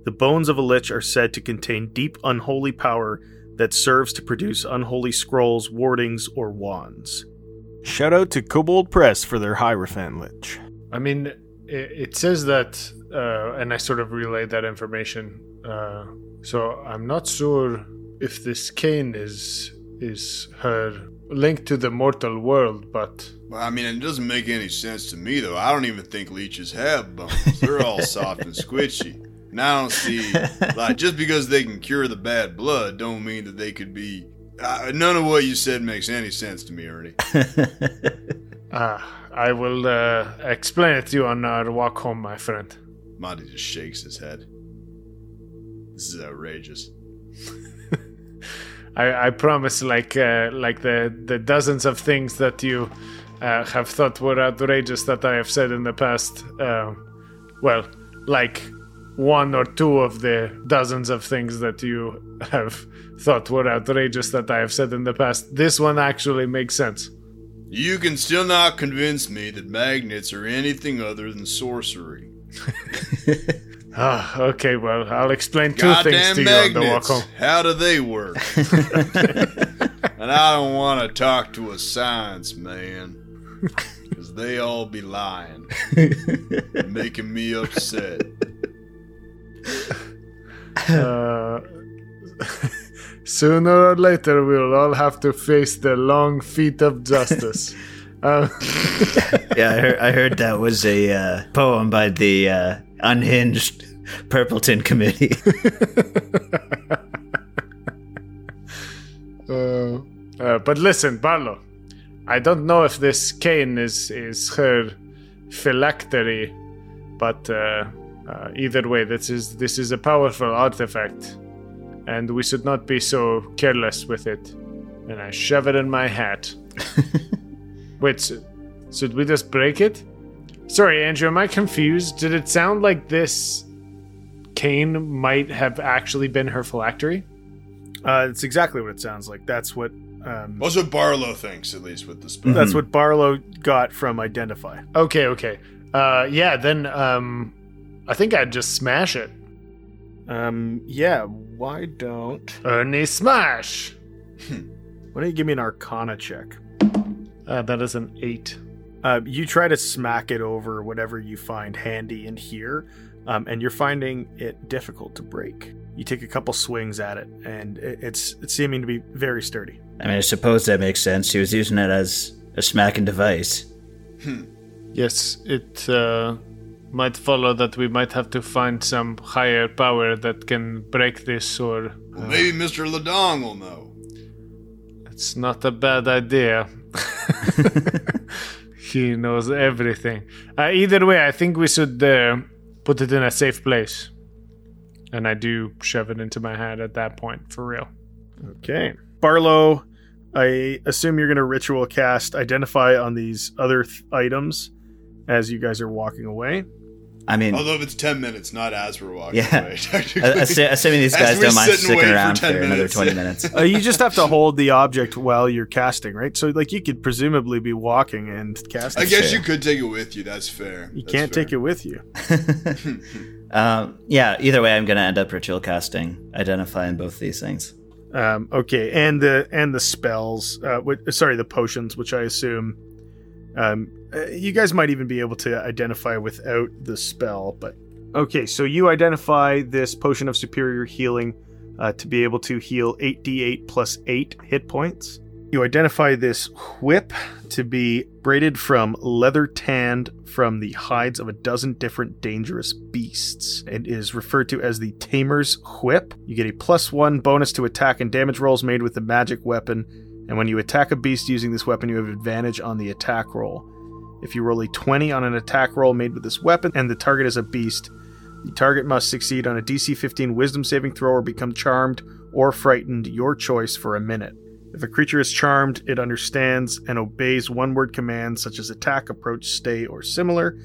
The bones of a lich are said to contain deep unholy power that serves to produce unholy scrolls, wardings, or wands. Shout out to Kobold Press for their Hierophant Lich. I mean, it, it says that, uh, and I sort of relayed that information. Uh, so I'm not sure if this cane is is her link to the mortal world, but Well, I mean, it doesn't make any sense to me, though. I don't even think leeches have bones. They're all soft and squishy. And I don't see, like, just because they can cure the bad blood, don't mean that they could be. Uh, none of what you said makes any sense to me, Ernie. uh, I will uh, explain it to you on our walk home, my friend. Monty just shakes his head. This is outrageous. I, I promise, like uh, like the the dozens of things that you uh, have thought were outrageous that I have said in the past. Uh, well, like one or two of the dozens of things that you have thought were outrageous that I have said in the past. This one actually makes sense. You can still not convince me that magnets are anything other than sorcery. Ah, okay, well, I'll explain two things Goddamn to you on the walk home. How do they work? and I don't want to talk to a science man. Because they all be lying. making me upset. Uh, sooner or later, we'll all have to face the long feet of justice. Uh, Yeah, I heard, I heard that was a uh, poem by the uh, unhinged Purpleton Committee. uh, uh, but listen, Barlow, I don't know if this cane is is her phylactery, but uh, uh, either way, this is this is a powerful artifact, and we should not be so careless with it. And I shove it in my hat. Wait, should we just break it? Sorry, Andrew, am I confused? Did it sound like this cane might have actually been her phylactery? Uh, it's exactly what it sounds like. That's what um, That's what Barlow thinks, at least with the spell. that's what Barlow got from Identify. Okay, okay. Uh, yeah, then um, I think I'd just smash it. Um, yeah. Why don't Ernie smash. Why don't you give me an Arcana check? Uh, that is an eight. Uh, you try to smack it over whatever you find handy in here, um, and you're finding it difficult to break. You take a couple swings at it, and it, it's it's seeming to be very sturdy. I mean, I suppose that makes sense. He was using it as a smacking device. Yes, it uh, might follow that we might have to find some higher power that can break this, or Well, maybe Mr. Ladong will know. it's not a bad idea. he knows everything. Uh, either way, I think we should uh, put it in a safe place. And I do shove it into my hat at that point, for real. Okay, Barlow. I assume you're going to ritual cast identify on these other th- items as you guys are walking away. I mean, Although if it's 10 minutes, not as we're walking Yeah. away, technically. assu- assuming these guys don't mind sit sticking wait for around for, 10 another minutes. 20 minutes. Uh, you just have to hold the object while you're casting, right? So, like, you could presumably be walking and casting. I guess fair. you could take it with you. That's fair. you can't take it with you. um, yeah, either way, I'm going to end up ritual casting, identifying both these things. Um, okay, and the and the spells. Uh, wh- sorry, the potions, which I assume um, uh, you guys might even be able to identify without the spell. But okay, so you identify this potion of superior healing uh, to be able to heal eight d8 plus eight hit points. You identify this whip to be braided from leather tanned from the hides of a dozen different dangerous beasts. It is referred to as the Tamer's Whip. You get a plus one bonus to attack and damage rolls made with the magic weapon, and when you attack a beast using this weapon, you have advantage on the attack roll. If you roll a 20 on an attack roll made with this weapon and the target is a beast, the target must succeed on a DC 15 wisdom saving throw or become charmed or frightened, your choice, for a minute. If a creature is charmed, it understands and obeys one word commands such as attack, approach, stay, or similar.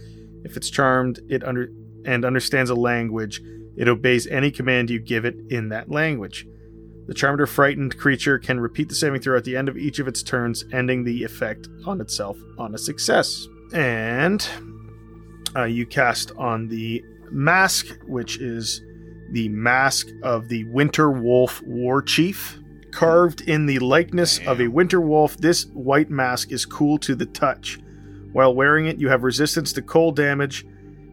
If it's charmed, it under and understands a language, it obeys any command you give it in that language. The charmed or frightened creature can repeat the saving throw at the end of each of its turns, ending the effect on itself on a success. And uh, you cast on the mask, which is the mask of the Winter Wolf War Chief. Carved in the likeness of a winter wolf, this white mask is cool to the touch. While wearing it, you have resistance to cold damage.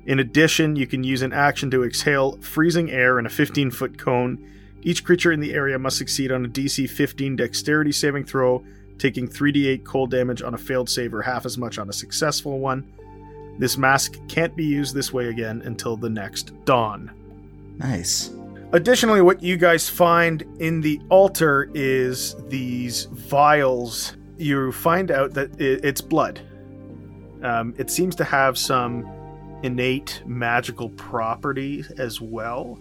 In addition, you can use an action to exhale freezing air in a 15 foot cone. Each creature in the area must succeed on a DC 15 dexterity saving throw, taking 3d8 cold damage on a failed save or half as much on a successful one. This mask can't be used this way again until the next dawn. Nice. Additionally, what you guys find in the altar is these vials. You find out that it's blood. Um, it seems to have some innate magical property as well.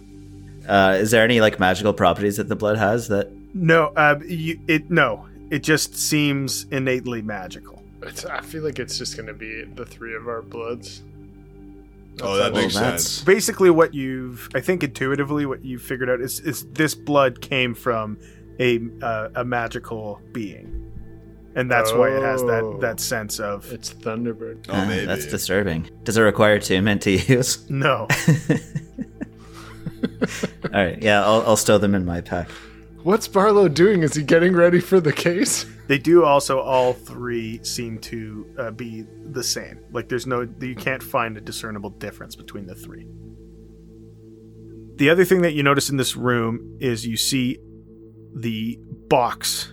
Uh, is there any like magical properties that the blood has that No, uh, you, it no. It just seems innately magical. It's, I feel like it's just gonna be the three of our bloods. Oh, that Well, makes that's- sense. Basically, what you've I think intuitively what you've figured out is is this blood came from a uh, a magical being, and that's why it has Oh. that that sense of It's Thunderbird. Oh, Uh, maybe. That's disturbing. Does it require attunement to use? no. All right, yeah, I'll, I'll stow them in my pack. What's Barlow doing? Is he getting ready for the case? They do also all three seem to uh, be the same. Like there's no you can't find a discernible difference between the three. The other thing that you notice in this room is you see the box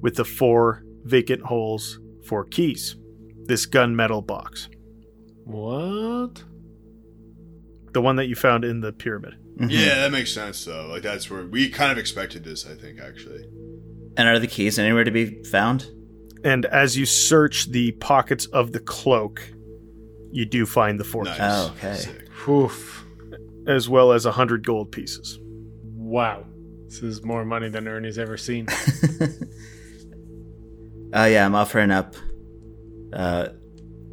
with the four vacant holes for keys. This gunmetal box, What? the one that you found in the pyramid. Yeah, that makes sense though. Like that's where we kind of expected this. I think actually. And are the keys anywhere to be found? And as you search the pockets of the cloak, you do find the four Nice. keys, Oh, okay. Oof. as well as a hundred gold pieces. Wow. This is more money than Ernie's ever seen. Oh yeah, I'm offering up. Uh,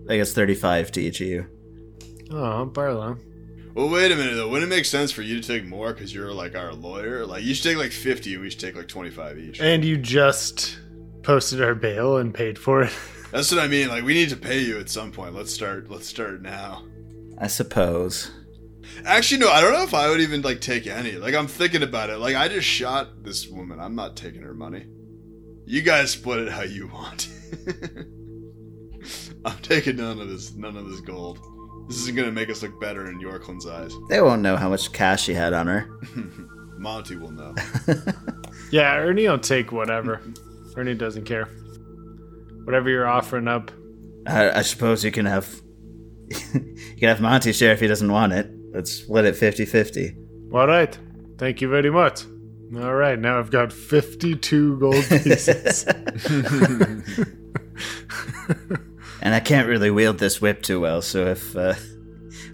I guess 35 to each of you. oh, Barlow. Well, wait a minute though. Wouldn't it make sense for you to take more because you're like our lawyer? Like you should take like fifty, and we should take like twenty-five each. And you just posted our bail and paid for it. That's what I mean. Like we need to pay you at some point. Let's start. Let's start now. I suppose. Actually, no. I don't know if I would even like take any. Like I'm thinking about it. Like I just shot this woman. I'm not taking her money. You guys split it how you want. I'm taking none of this. None of this gold. This isn't gonna make us look better in Yorkland's eyes. They won't know how much cash she had on her. Monty will know. Yeah, Ernie will take whatever. Ernie doesn't care. Whatever you're offering up. I, I suppose you can have. you can have Monty share if he doesn't want it. Let's split it 50 50. All right. Thank you very much. All right, now I've got 52 gold pieces. And I can't really wield this whip too well, so if uh,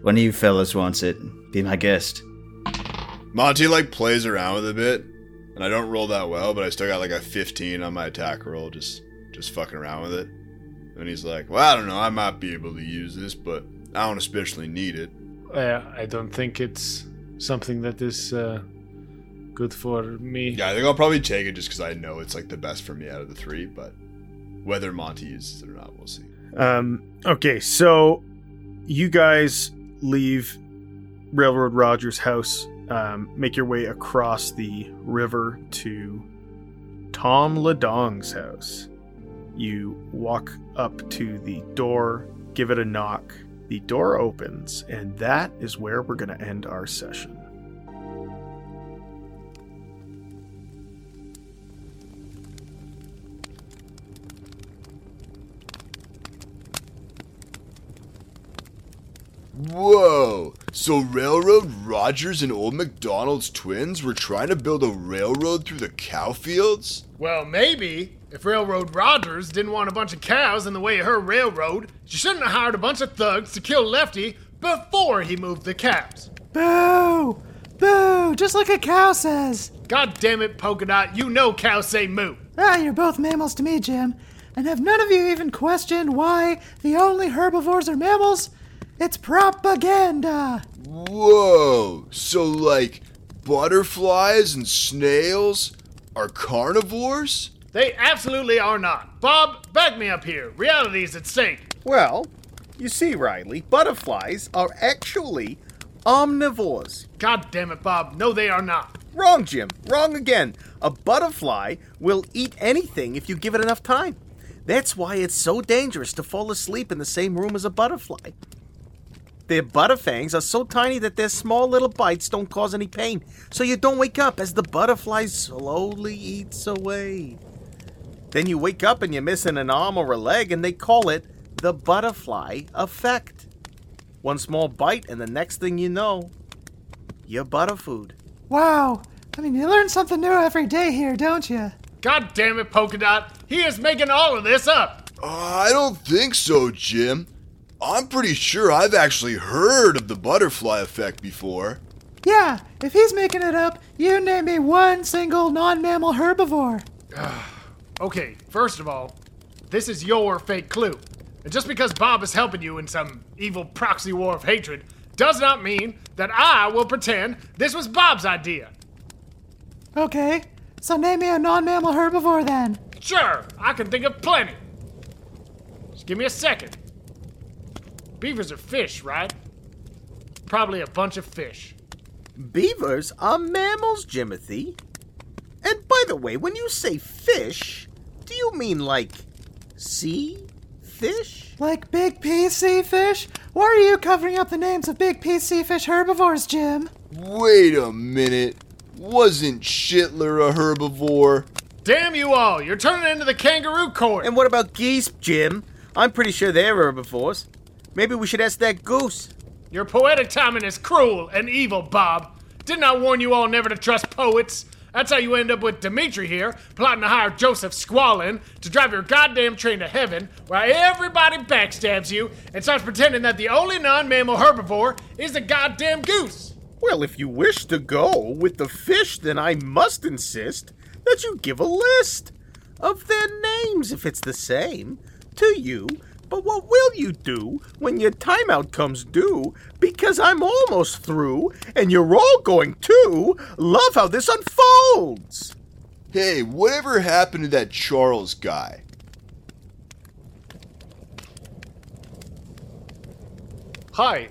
one of you fellas wants it, be my guest. Monty like plays around with it a bit, and I don't roll that well, but I still got like a 15 on my attack roll, just just fucking around with it. And he's like, "Well, I don't know. I might be able to use this, but I don't especially need it." uh, I don't think it's something that is uh, good for me. Yeah, I think I'll probably take it just because I know it's like the best for me out of the three. But whether Monty uses it or not, we'll see. Um, okay, so you guys leave Railroad Rogers' house, um, make your way across the river to Tom Ladong's house. You walk up to the door, give it a knock. The door opens, and that is where we're going to end our session. Whoa! So Railroad Rogers and Old McDonald's twins were trying to build a railroad through the cow fields? Well, maybe. If Railroad Rogers didn't want a bunch of cows in the way of her railroad, she shouldn't have hired a bunch of thugs to kill Lefty before he moved the cows. Boo! Boo! Just like a cow says. God damn it, Polka Dot, you know cows say moo. Ah, you're both mammals to me, Jim. And have none of you even questioned why the only herbivores are mammals? It's propaganda! Whoa! So, like, butterflies and snails are carnivores? They absolutely are not. Bob, back me up here. Reality's at stake. Well, you see, Riley, butterflies are actually omnivores. God damn it, Bob. No, they are not. Wrong, Jim. Wrong again. A butterfly will eat anything if you give it enough time. That's why it's so dangerous to fall asleep in the same room as a butterfly. Their butterfangs are so tiny that their small little bites don't cause any pain, so you don't wake up as the butterfly slowly eats away. Then you wake up and you're missing an arm or a leg, and they call it the butterfly effect. One small bite, and the next thing you know, you're butterfood. Wow! I mean, you learn something new every day here, don't you? God damn it, Polka Dot. He is making all of this up. Uh, I don't think so, Jim. I'm pretty sure I've actually heard of the butterfly effect before. Yeah, if he's making it up, you name me one single non mammal herbivore. Okay, first of all, this is your fake clue. And just because Bob is helping you in some evil proxy war of hatred does not mean that I will pretend this was Bob's idea. Okay, so name me a non mammal herbivore then. Sure, I can think of plenty. Just give me a second. Beavers are fish, right? Probably a bunch of fish. Beavers are mammals, Jimothy. And by the way, when you say fish, do you mean like sea fish? Like big PC fish? Why are you covering up the names of big PC fish herbivores, Jim? Wait a minute. Wasn't Shitler a herbivore? Damn you all, you're turning into the kangaroo court. And what about geese, Jim? I'm pretty sure they're herbivores. Maybe we should ask that goose. Your poetic timing is cruel and evil, Bob. Didn't I warn you all never to trust poets? That's how you end up with Dimitri here, plotting to hire Joseph Squalin to drive your goddamn train to heaven, while everybody backstabs you and starts pretending that the only non mammal herbivore is the goddamn goose. Well, if you wish to go with the fish, then I must insist that you give a list of their names if it's the same to you. But what will you do when your timeout comes due? Because I'm almost through, and you're all going to love how this unfolds. Hey, whatever happened to that Charles guy? Hi,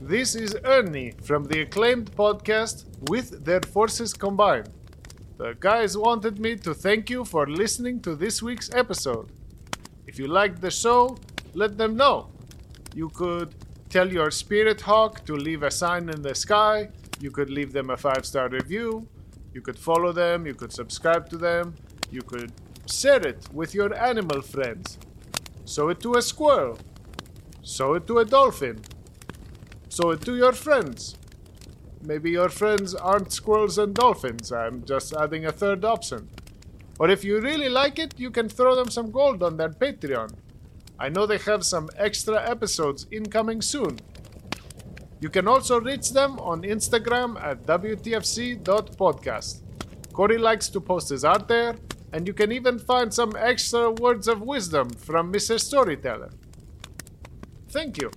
this is Ernie from the acclaimed podcast With Their Forces Combined. The guys wanted me to thank you for listening to this week's episode. If you liked the show, let them know. You could tell your spirit hawk to leave a sign in the sky, you could leave them a five star review, you could follow them, you could subscribe to them, you could share it with your animal friends. Show it to a squirrel, show it to a dolphin, show it to your friends. Maybe your friends aren't squirrels and dolphins. I'm just adding a third option. Or if you really like it, you can throw them some gold on their Patreon. I know they have some extra episodes incoming soon. You can also reach them on Instagram at WTFC.podcast. Corey likes to post his art there, and you can even find some extra words of wisdom from Mr. Storyteller. Thank you.